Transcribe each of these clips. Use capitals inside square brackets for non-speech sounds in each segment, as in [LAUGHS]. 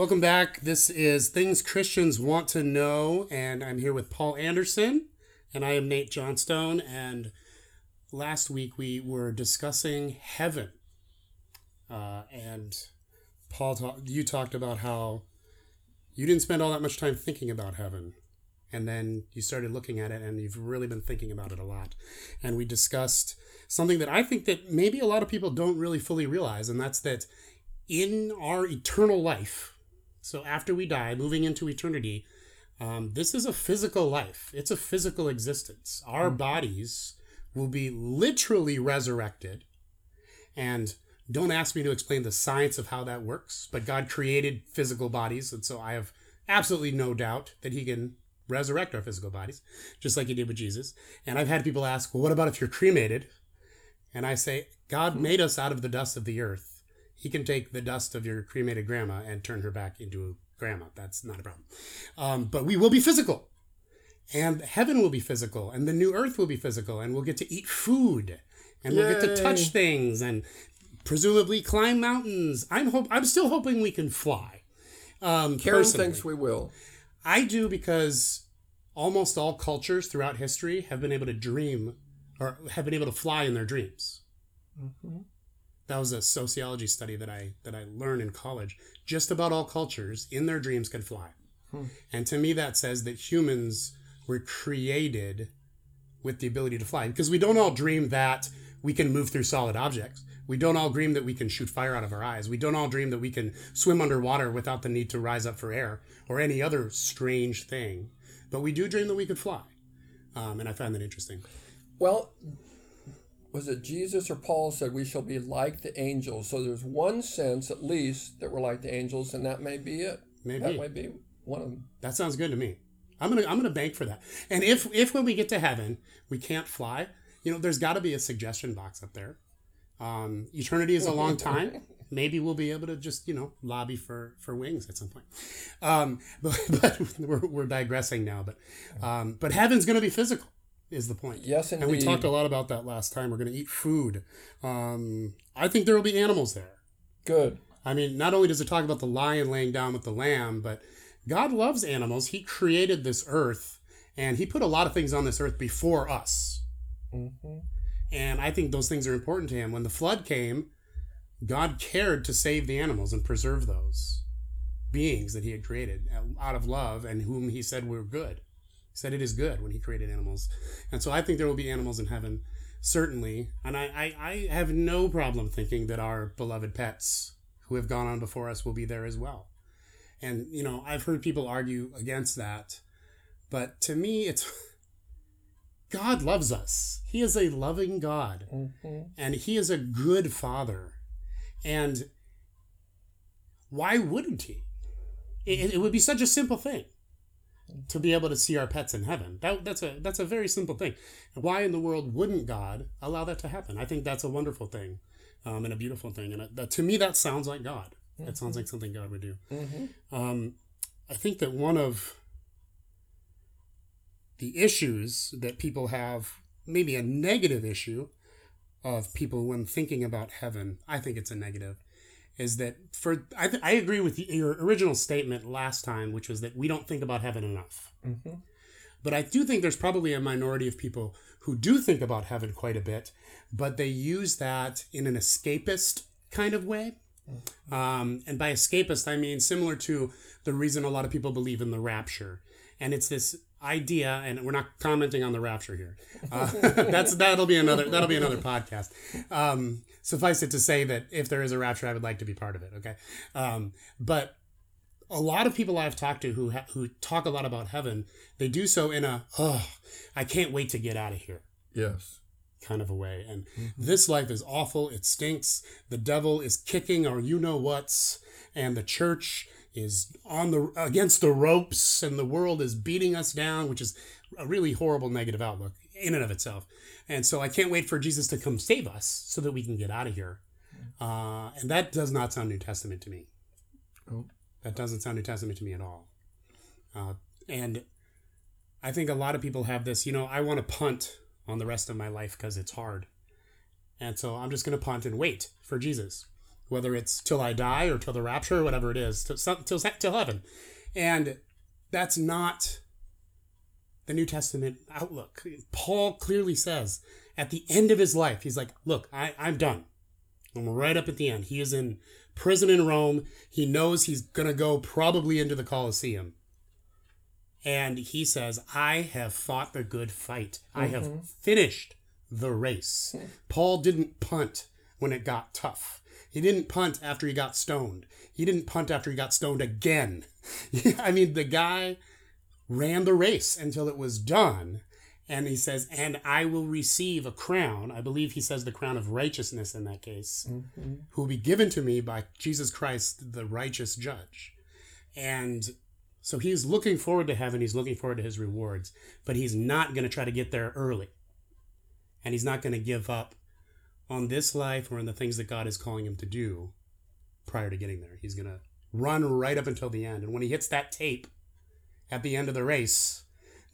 Welcome back. This is Things Christians Want to Know, and I'm here with Paul Anderson, and I am Nate Johnstone. And last week we were discussing heaven, uh, and Paul, ta- you talked about how you didn't spend all that much time thinking about heaven, and then you started looking at it, and you've really been thinking about it a lot. And we discussed something that I think that maybe a lot of people don't really fully realize, and that's that in our eternal life so after we die, moving into eternity, um, this is a physical life. It's a physical existence. Our bodies will be literally resurrected. And don't ask me to explain the science of how that works, but God created physical bodies. And so I have absolutely no doubt that He can resurrect our physical bodies, just like He did with Jesus. And I've had people ask, well, what about if you're cremated? And I say, God made us out of the dust of the earth he can take the dust of your cremated grandma and turn her back into a grandma. That's not a problem. Um, but we will be physical. And heaven will be physical, and the new earth will be physical, and we'll get to eat food, and we'll get to touch things, and presumably climb mountains. I'm hope I'm still hoping we can fly. Um, Karen personally. thinks we will. I do because almost all cultures throughout history have been able to dream or have been able to fly in their dreams. That was a sociology study that I that I learned in college. Just about all cultures in their dreams could fly. And to me that says that humans were created with the ability to fly because we don't all dream that we can move through solid objects. We don't all dream that we can shoot fire out of our eyes. We don't all dream that we can swim underwater without the need to rise up for air or any other strange thing. But we do dream that we could fly. Um, and I find that interesting. Well, was it Jesus or Paul said we shall be like the angels? So there's one sense, at least, that we're like the angels, and that may be it. Maybe. That might be one of them. That sounds good to me. I'm gonna I'm gonna bank for that. And if if when we get to heaven we can't fly, you know, there's got to be a suggestion box up there. Um, eternity is a long [LAUGHS] time. Maybe we'll be able to just you know lobby for for wings at some point. Um, [LAUGHS] but but we're, we're digressing now. But um, but heaven's gonna be physical is the point. Yes, And we talked a lot about that last time. We're gonna eat food. Um, I think there will be animals there. Good. I mean, not only does it talk about the lion laying down with the lamb, but God loves animals. He created this earth and he put a lot of things on this earth before us. And I think those things are important to him. When the flood came, God cared to save the animals and preserve those beings that he had created out of love and whom he said were good. He said it is good when he created animals. And so I think there will be animals in heaven, certainly. And I, I, I have no problem thinking that our beloved pets who have gone on before us will be there as well. And, you know, I've heard people argue against that. But to me, it's [LAUGHS] God loves us. He is a loving God. Mm-hmm. And He is a good Father. And why wouldn't He? It, it would be such a simple thing to be able to see our pets in heaven. That, that's a that's a very simple thing. Why in the world wouldn't God allow that to happen? I think that's a wonderful thing, um, and a beautiful thing. And it, that, to me, that sounds like God. That sounds like something God would do. Um, I think that one of the issues that people have, maybe a negative issue of people when thinking about heaven, I think it's a negative, is that for I, th- I agree with your original statement last time, which was that we don't think about heaven enough. But I do think there's probably a minority of people who do think about heaven quite a bit, but they use that in an escapist kind of way. Um, and by escapist, I mean similar to the reason a lot of people believe in the rapture. And it's this idea, and we're not commenting on the rapture here. Uh, [LAUGHS] that's that'll be another that'll be another podcast. Um, suffice it to say that if there is a rapture, I would like to be part of it. Okay, um, but a lot of people I've talked to who ha- who talk a lot about heaven, they do so in a oh, I can't wait to get out of here Yes. kind of a way. And this life is awful. It stinks. The devil is kicking or you know what's, and the church is on the against the ropes, and the world is beating us down, which is a really horrible negative outlook in and of itself. And so I can't wait for Jesus to come save us so that we can get out of here. Uh, and that does not sound New Testament to me. Oh. That doesn't sound New Testament to me at all. Uh, and I think a lot of people have this, you know, I want to punt on the rest of my life because it's hard. And so I'm just going to punt and wait for Jesus. Whether it's till I die or till the rapture or whatever it is, till, till, till heaven. And that's not the New Testament outlook. Paul clearly says at the end of his life, he's like, Look, I, I'm done. I'm right up at the end. He is in prison in Rome. He knows he's going to go probably into the Colosseum. And he says, I have fought the good fight. Mm-hmm. I have mm-hmm. finished the race. Paul didn't punt when it got tough. He didn't punt after he got stoned. He didn't punt after he got stoned again. [LAUGHS] I mean, the guy ran the race until it was done. And he says, and I will receive a crown. I believe he says the crown of righteousness in that case, mm-hmm. who will be given to me by Jesus Christ, the righteous judge. And so he's looking forward to heaven. He's looking forward to his rewards, but he's not going to try to get there early. And he's not going to give up on this life or on the things that God is calling him to do prior to getting there. He's going to run right up until the end. And when he hits that tape at the end of the race,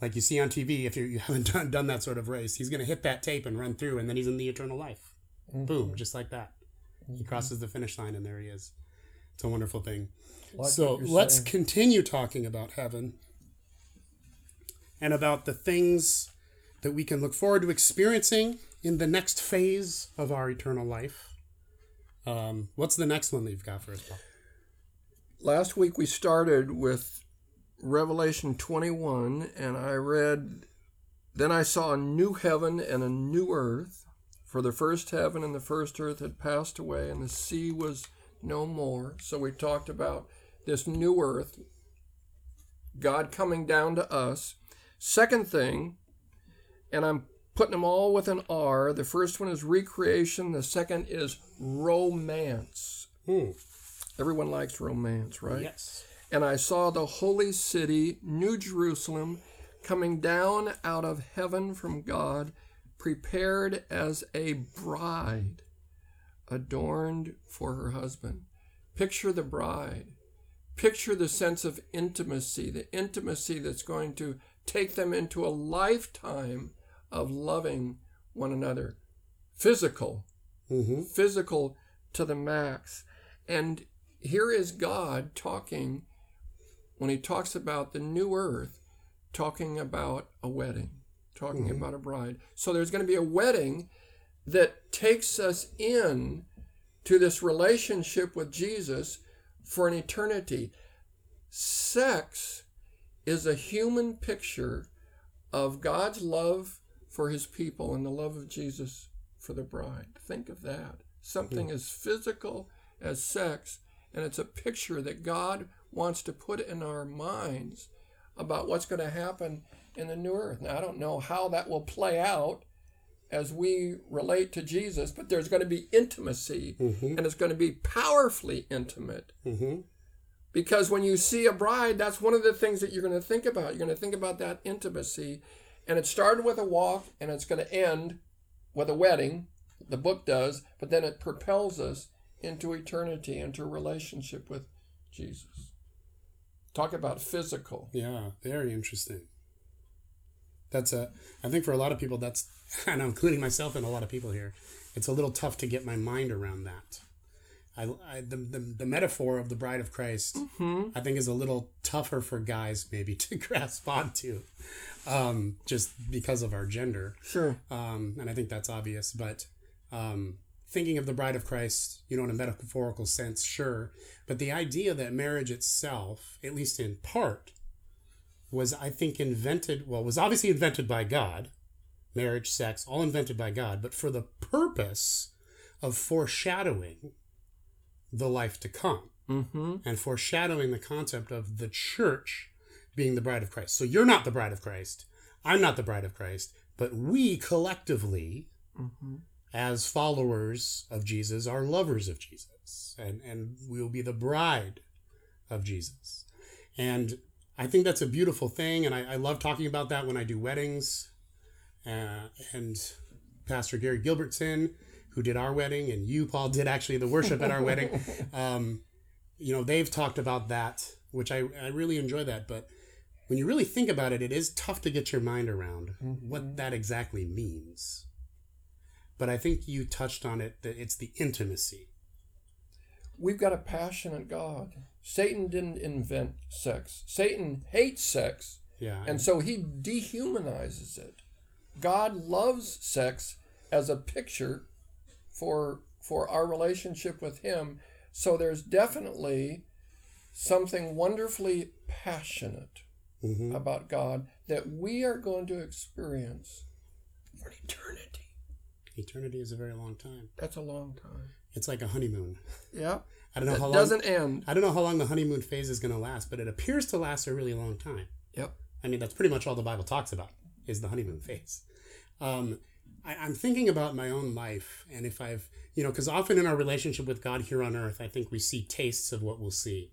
like you see on TV, if you [LAUGHS] haven't done, done that sort of race, he's going to hit that tape and run through, and then he's in the eternal life. Mm-hmm. Boom, just like that. Mm-hmm. He crosses the finish line, and there he is. It's a wonderful thing. Like so let's saying. continue talking about heaven and about the things that we can look forward to experiencing in the next phase of our eternal life. Um, what's the next one that you've got for us, Paul? Last week we started with Revelation 21, and I read, Then I saw a new heaven and a new earth, for the first heaven and the first earth had passed away, and the sea was no more. So we talked about this new earth, God coming down to us. Second thing, and I'm putting them all with an R. The first one is recreation, the second is romance. Hmm. Everyone likes romance, right? Yes. And I saw the holy city, New Jerusalem, coming down out of heaven from God, prepared as a bride adorned for her husband. Picture the bride. Picture the sense of intimacy, the intimacy that's going to take them into a lifetime of loving one another. Physical, mm-hmm. physical to the max. And here is God talking, when he talks about the new earth, talking about a wedding, talking mm-hmm. about a bride. So there's going to be a wedding that takes us in to this relationship with Jesus for an eternity. Sex is a human picture of God's love for his people and the love of Jesus for the bride. Think of that. Something as physical as sex, and it's a picture that God wants to put in our minds about what's going to happen in the new earth. Now, I don't know how that will play out as we relate to Jesus, but there's going to be intimacy mm-hmm. and it's going to be powerfully intimate. Mm-hmm. Because when you see a bride, that's one of the things that you're going to think about. You're going to think about that intimacy. And it started with a walk and it's going to end with a wedding. The book does, but then it propels us into eternity, into relationship with Jesus. Talk about physical. Yeah, very interesting. That's a, I think for a lot of people, that's [LAUGHS] and I'm including myself and a lot of people here, it's a little tough to get my mind around that. I, I the, the, the metaphor of the bride of Christ, mm-hmm. I think, is a little tougher for guys maybe [LAUGHS] to grasp onto, um, just because of our gender. Sure. Um, and I think that's obvious. But um, thinking of the bride of Christ, you know, in a metaphorical sense, sure. But the idea that marriage itself, at least in part, was I think invented. Well, was obviously invented by God marriage, sex, all invented by God, but for the purpose of foreshadowing the life to come mm-hmm. and foreshadowing the concept of the church being the bride of Christ. So you're not the bride of Christ. I'm not the bride of Christ, but we collectively, mm-hmm. as followers of Jesus, are lovers of Jesus, and and we'll be the bride of Jesus. And I think that's a beautiful thing, and I, I love talking about that when I do weddings uh, and Pastor Gary Gilbertson, who did our wedding, and you, Paul, did actually the worship at our wedding. [LAUGHS] Um, you know, they've talked about that, which I, I really enjoy that. But when you really think about it, it is tough to get your mind around mm-hmm. what that exactly means. But I think you touched on it that it's the intimacy. we've got a passionate God. Satan didn't invent sex. Satan hates sex, Yeah. and so he dehumanizes it. God loves sex as a picture for for our relationship with him. So there's definitely something wonderfully passionate Mhm. about God that we are going to experience for eternity. Eternity is a very long time. That's a long time. It's like a honeymoon. Yeah. [LAUGHS] I don't know That how long. doesn't end. I don't know how long the honeymoon phase is going to last, but it appears to last a really long time. Yep. I mean, that's pretty much all the Bible talks about is the honeymoon phase. Um, I, I'm thinking about my own life, and if I've, you know, because often in our relationship with God here on earth, I think we see tastes of what we'll see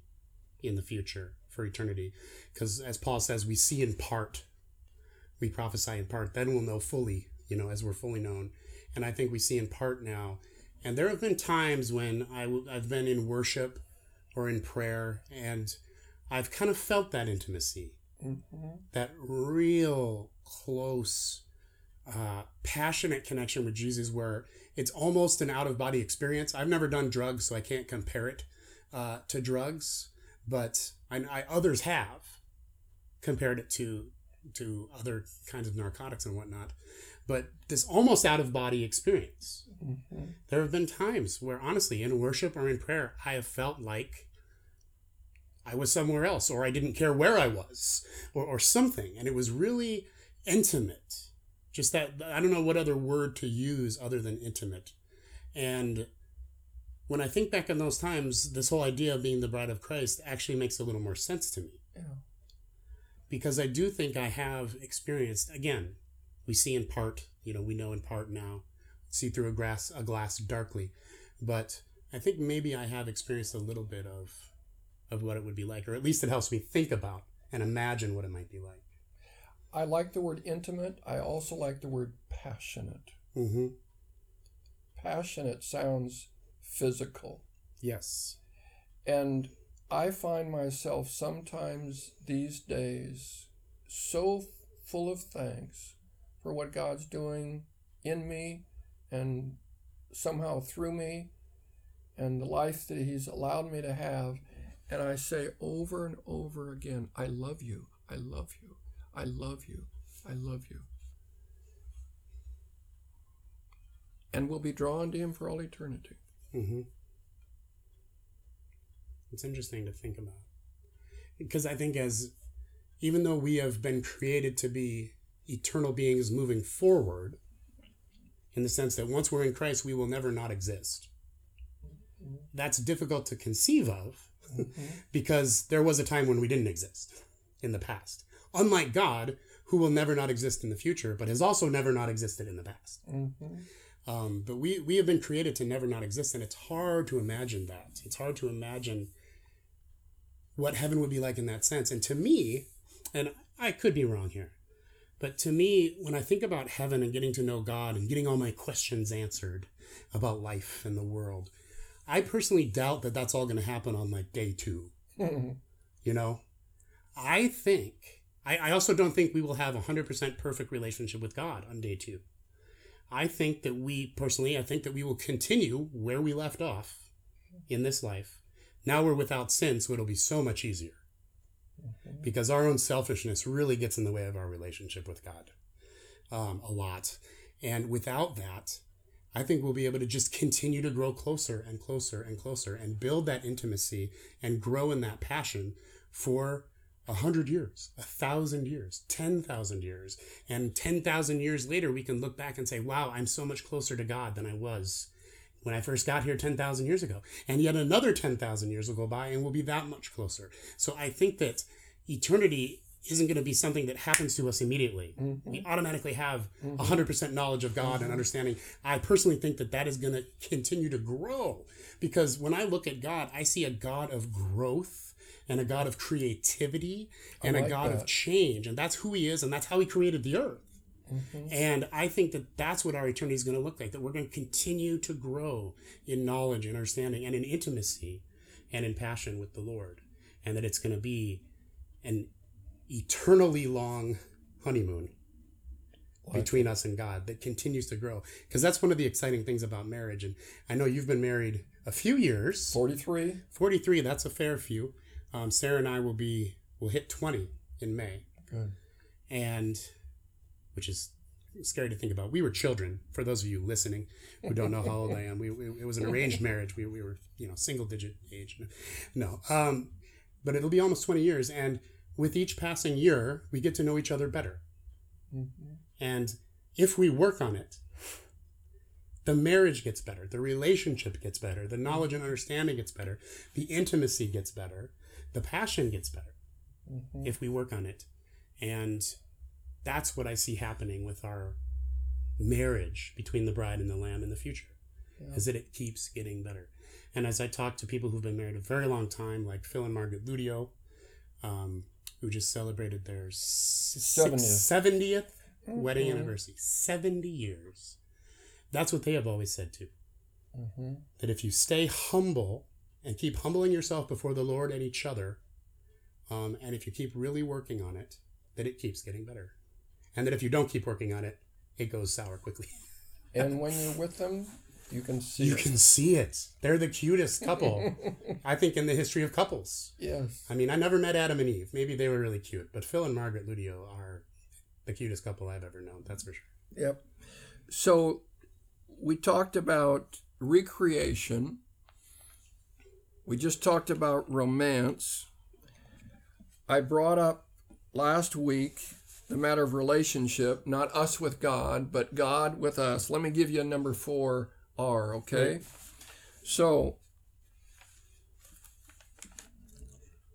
in the future for eternity. Because as Paul says, we see in part, we prophesy in part, then we'll know fully, you know, as we're fully known. And I think we see in part now. And there have been times when I w- I've been in worship or in prayer, and I've kind of felt that intimacy mm-hmm. that real close uh, passionate connection with jesus where it's almost an out of body experience i've never done drugs so i can't compare it uh, to drugs but I, I others have compared it to to other kinds of narcotics and whatnot but this almost out of body experience there have been times where honestly in worship or in prayer i have felt like I was somewhere else, or I didn't care where I was, or, or something. And it was really intimate. Just that, I don't know what other word to use other than intimate. And when I think back on those times, this whole idea of being the bride of Christ actually makes a little more sense to me. Yeah. Because I do think I have experienced, again, we see in part, you know, we know in part now, see through a glass, a glass darkly. But I think maybe I have experienced a little bit of of what it would be like, or at least it helps me think about and imagine what it might be like. I like the word intimate. I also like the word passionate. Mm-hmm. Passionate sounds physical. Yes. And I find myself sometimes these days so full of thanks for what God's doing in me and somehow through me and the life that He's allowed me to have. And I say over and over again, I love you. I love you. I love you. I love you. And we'll be drawn to Him for all eternity. Mm-hmm. It's interesting to think about because I think as even though we have been created to be eternal beings moving forward, in the sense that once we're in Christ, we will never not exist. That's difficult to conceive of [LAUGHS] because there was a time when we didn't exist in the past. Unlike God, who will never not exist in the future, but has also never not existed in the past. Um, but we, we have been created to never not exist, and it's hard to imagine that. It's hard to imagine what heaven would be like in that sense. And to me, and I could be wrong here, but to me, when I think about heaven and getting to know God and getting all my questions answered about life and the world, I personally doubt that that's all going to happen on like day two. [LAUGHS] You know, I think, I, I also don't think we will have a 100% perfect relationship with God on day two. I think that we, personally, I think that we will continue where we left off in this life. Now we're without sin, so it'll be so much easier because our own selfishness really gets in the way of our relationship with God um, a lot. And without that, I think we'll be able to just continue to grow closer and closer and closer and build that intimacy and grow in that passion for a hundred years, a thousand years, 10,000 years. And 10,000 years later, we can look back and say, wow, I'm so much closer to God than I was when I first got here 10,000 years ago. And yet another 10,000 years will go by and we'll be that much closer. So I think that eternity isn't going to be something that happens to us immediately. Mm-hmm. We automatically have mm-hmm. 100% knowledge of God and mm-hmm. understanding. I personally think that that is going to continue to grow because when I look at God, I see a God of growth and a God of creativity and a like God of change. And that's who He is, and that's how He created the earth. Mm-hmm. And I think that that's what our eternity is going to look like, that we're going to continue to grow in knowledge and understanding and in intimacy and in passion with the Lord. And that it's going to be an eternally long honeymoon between us and God that continues to grow. Because that's one of the exciting things about marriage. And I know you've been married a few years. 43. 43, that's a fair few. Um, Sarah and I will be, will hit 20 in May. Good. And, which is scary to think about. We were children, for those of you listening who don't know how old I am. We, we It was an arranged marriage. We, we were, you know, single digit age. No. Um, but it'll be almost 20 years. And with each passing year, we get to know each other better. Mm-hmm. And if we work on it, the marriage gets better, the relationship gets better, the knowledge and understanding gets better, the intimacy gets better, the passion gets better Mm-hmm. if we work on it. And that's what I see happening with our marriage between the bride and the lamb in the future, Yeah. is that it keeps getting better. And as I talk to people who've been married a very long time, like Phil and Margaret Ludio, um, who just celebrated their 70th. 70th wedding Mhm. anniversary, 70 years. That's what they have always said too. Mm-hmm. That if you stay humble and keep humbling yourself before the Lord and each other, um, and if you keep really working on it, that it keeps getting better. And that if you don't keep working on it, it goes sour quickly. [LAUGHS] And when you're with them, you can see You it. can see it. They're the cutest couple, [LAUGHS] I think, in the history of couples. Yes. I mean, I never met Adam and Eve. Maybe they were really cute, but Phil and Margaret Ludio are the cutest couple I've ever known. That's for sure. Yep. So we talked about recreation. We just talked about romance. I brought up last week the matter of relationship, not us with God, but God with us. Let me give you a number four R, okay? So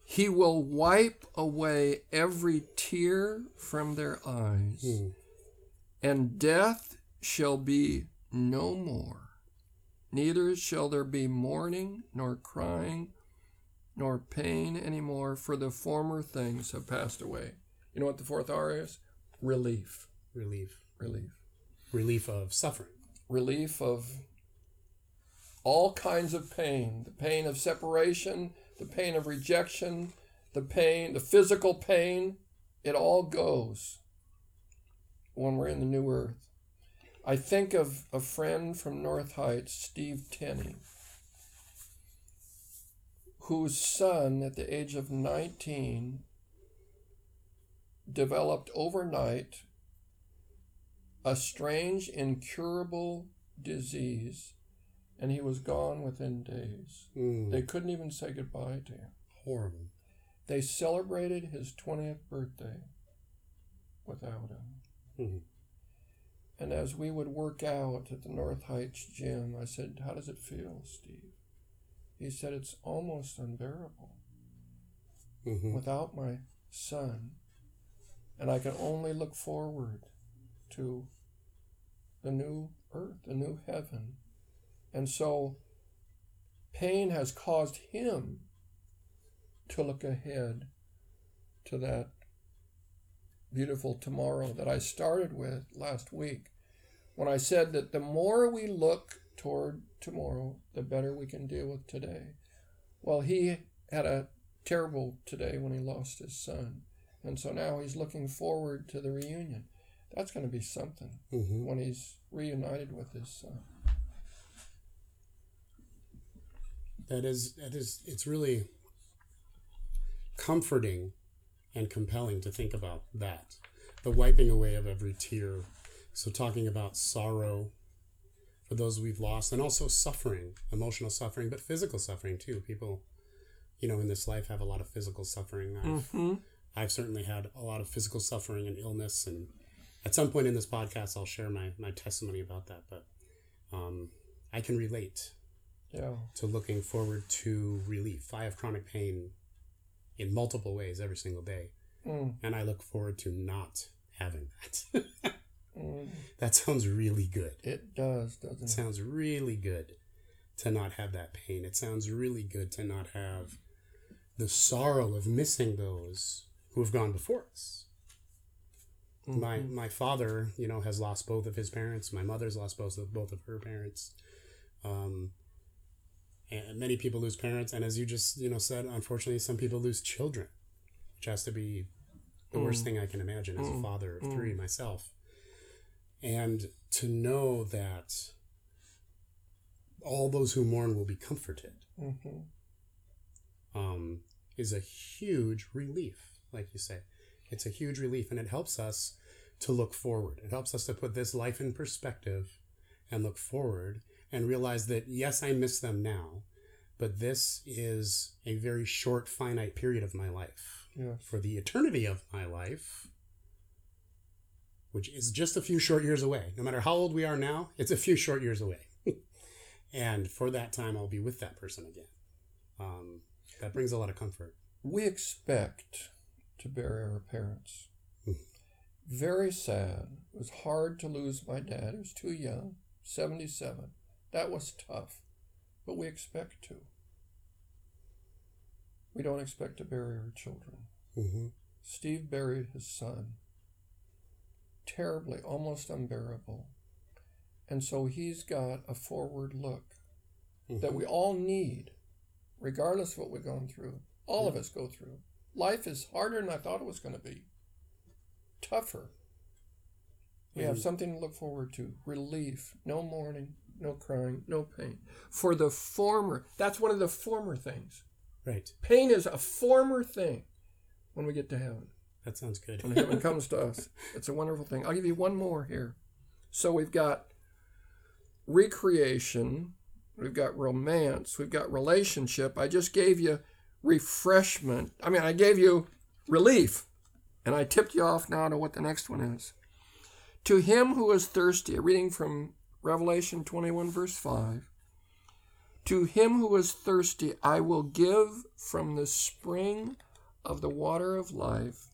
he will wipe away every tear from their eyes Hmm. and death shall be no more. Neither shall there be mourning, nor crying, nor pain any more, for the former things have passed away. You know what the fourth R is? Relief. Relief. Relief. Relief of suffering. Relief of all kinds of pain the pain of separation, the pain of rejection, the pain, the physical pain. It all goes when we're in the new earth. I think of a friend from North Heights, Steve Tenney, whose son, at the age of 19, developed overnight a strange, incurable disease, and he was gone within days. Mm. They couldn't even say goodbye to him. Horrible. They celebrated his 20th birthday without him. Mhm. And as we would work out at the North Heights gym, I said, How does it feel, Steve? He said, It's almost unbearable Mhm. without my son. And I can only look forward to the new earth, the new heaven. And so pain has caused him to look ahead to that beautiful tomorrow that I started with last week when I said that the more we look toward tomorrow, the better we can deal with today. Well, he had a terrible today when he lost his son. And so now he's looking forward to the reunion. That's going to be something Mhm. when he's reunited with his son. That is that is it's really comforting and compelling to think about that. The wiping away of every tear. So talking about sorrow for those we've lost and also suffering, emotional suffering, but physical suffering too. People, you know, in this life have a lot of physical suffering. I've, Mm-hmm. I've certainly had a lot of physical suffering and illness and at some point in this podcast I'll share my, my testimony about that, but um, I can relate Yeah. to looking forward to relief. I have chronic pain in multiple ways every single day, Mm, and I look forward to not having that. [LAUGHS] mm. that sounds really good. It does, doesn't It it? sounds really good to not have that pain. It sounds really good to not have the sorrow of missing those who have gone before us. My Mhm. my father, you know, has lost both of his parents. My mother's lost both of both of her parents. Um, and many people lose parents, and as you just you know said, unfortunately, some people lose children, which has to be the worst Mm. thing I can imagine as a father of Mm. three myself. and to know that all those who mourn will be comforted hmm um, is a huge relief, like you say. It's a huge relief, and it helps us to look forward. It helps us to put this life in perspective and look forward and realize that, yes, I miss them now, but this is a very short, finite period of my life. Yes. For the eternity of my life, which is just a few short years away. No matter how old we are now, it's a few short years away. [LAUGHS] and for that time, I'll be with that person again. Um, that brings a lot of comfort. We expect to bury our parents. Very sad. It was hard to lose my dad. He was too young, 77. That was tough. But we expect to. We don't expect to bury our children. Mm-hmm. Steve buried his son. Terribly, almost unbearable. And so he's got a forward look that we all need, regardless of what we've gone through. All of us go through. Life is harder than I thought it was going to be, tougher. We have Mhm. something to look forward to relief, no mourning, no crying, no pain. For the former, that's one of the former things. Right. Pain is a former thing when we get to heaven That sounds good. when heaven comes to us. It's a wonderful thing. I'll give you one more here. So we've got recreation, we've got romance, we've got relationship. I just gave you refreshment. I mean, I gave you relief, and I tipped you off now to what the next one is. To him who is thirsty, a reading from Revelation 21, verse 5. To him who is thirsty, I will give from the spring of the water of life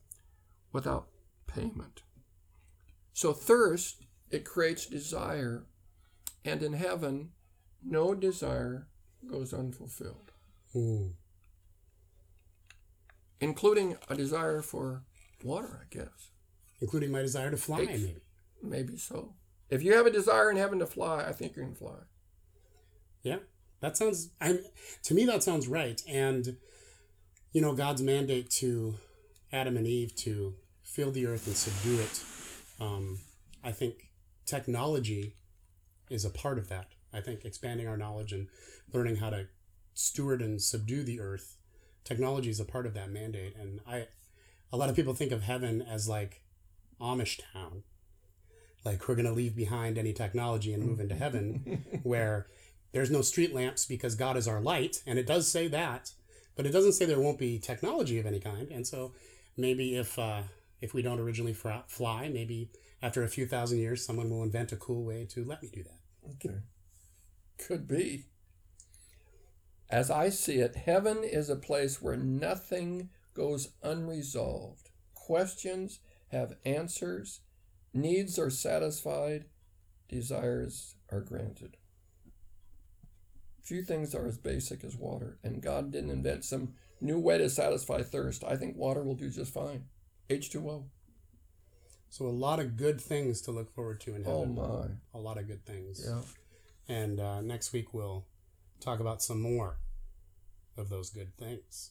without payment. So, thirst, it creates desire, and in heaven, no desire goes unfulfilled, Mm. including a desire for water, I guess. Including my desire to fly, maybe. Maybe so. If you have a desire in heaven to fly, I think you can fly. Yeah. That sounds I'm to me that sounds right. And you know, God's mandate to Adam and Eve to fill the earth and subdue it. Um, I think technology is a part of that. I think expanding our knowledge and learning how to steward and subdue the earth, technology is a part of that mandate. And I, a lot of people think of heaven as like Amish town, like we're gonna leave behind any technology and move into heaven, [LAUGHS] where there's no street lamps because God is our light, and it does say that, but it doesn't say there won't be technology of any kind. And so maybe if uh, if we don't originally fly, maybe after a few thousand years, someone will invent a cool way to let me do that. Okay. Could be. As I see it, heaven is a place where nothing goes unresolved. Questions have answers, needs are satisfied, desires are granted. Few things are as basic as water, and God didn't invent some new way to satisfy thirst. I think water will do just fine. H2O. So a lot of good things to look forward to in heaven. Oh my. A lot of good things. Yeah. And uh, next week we'll talk about some more of those good things.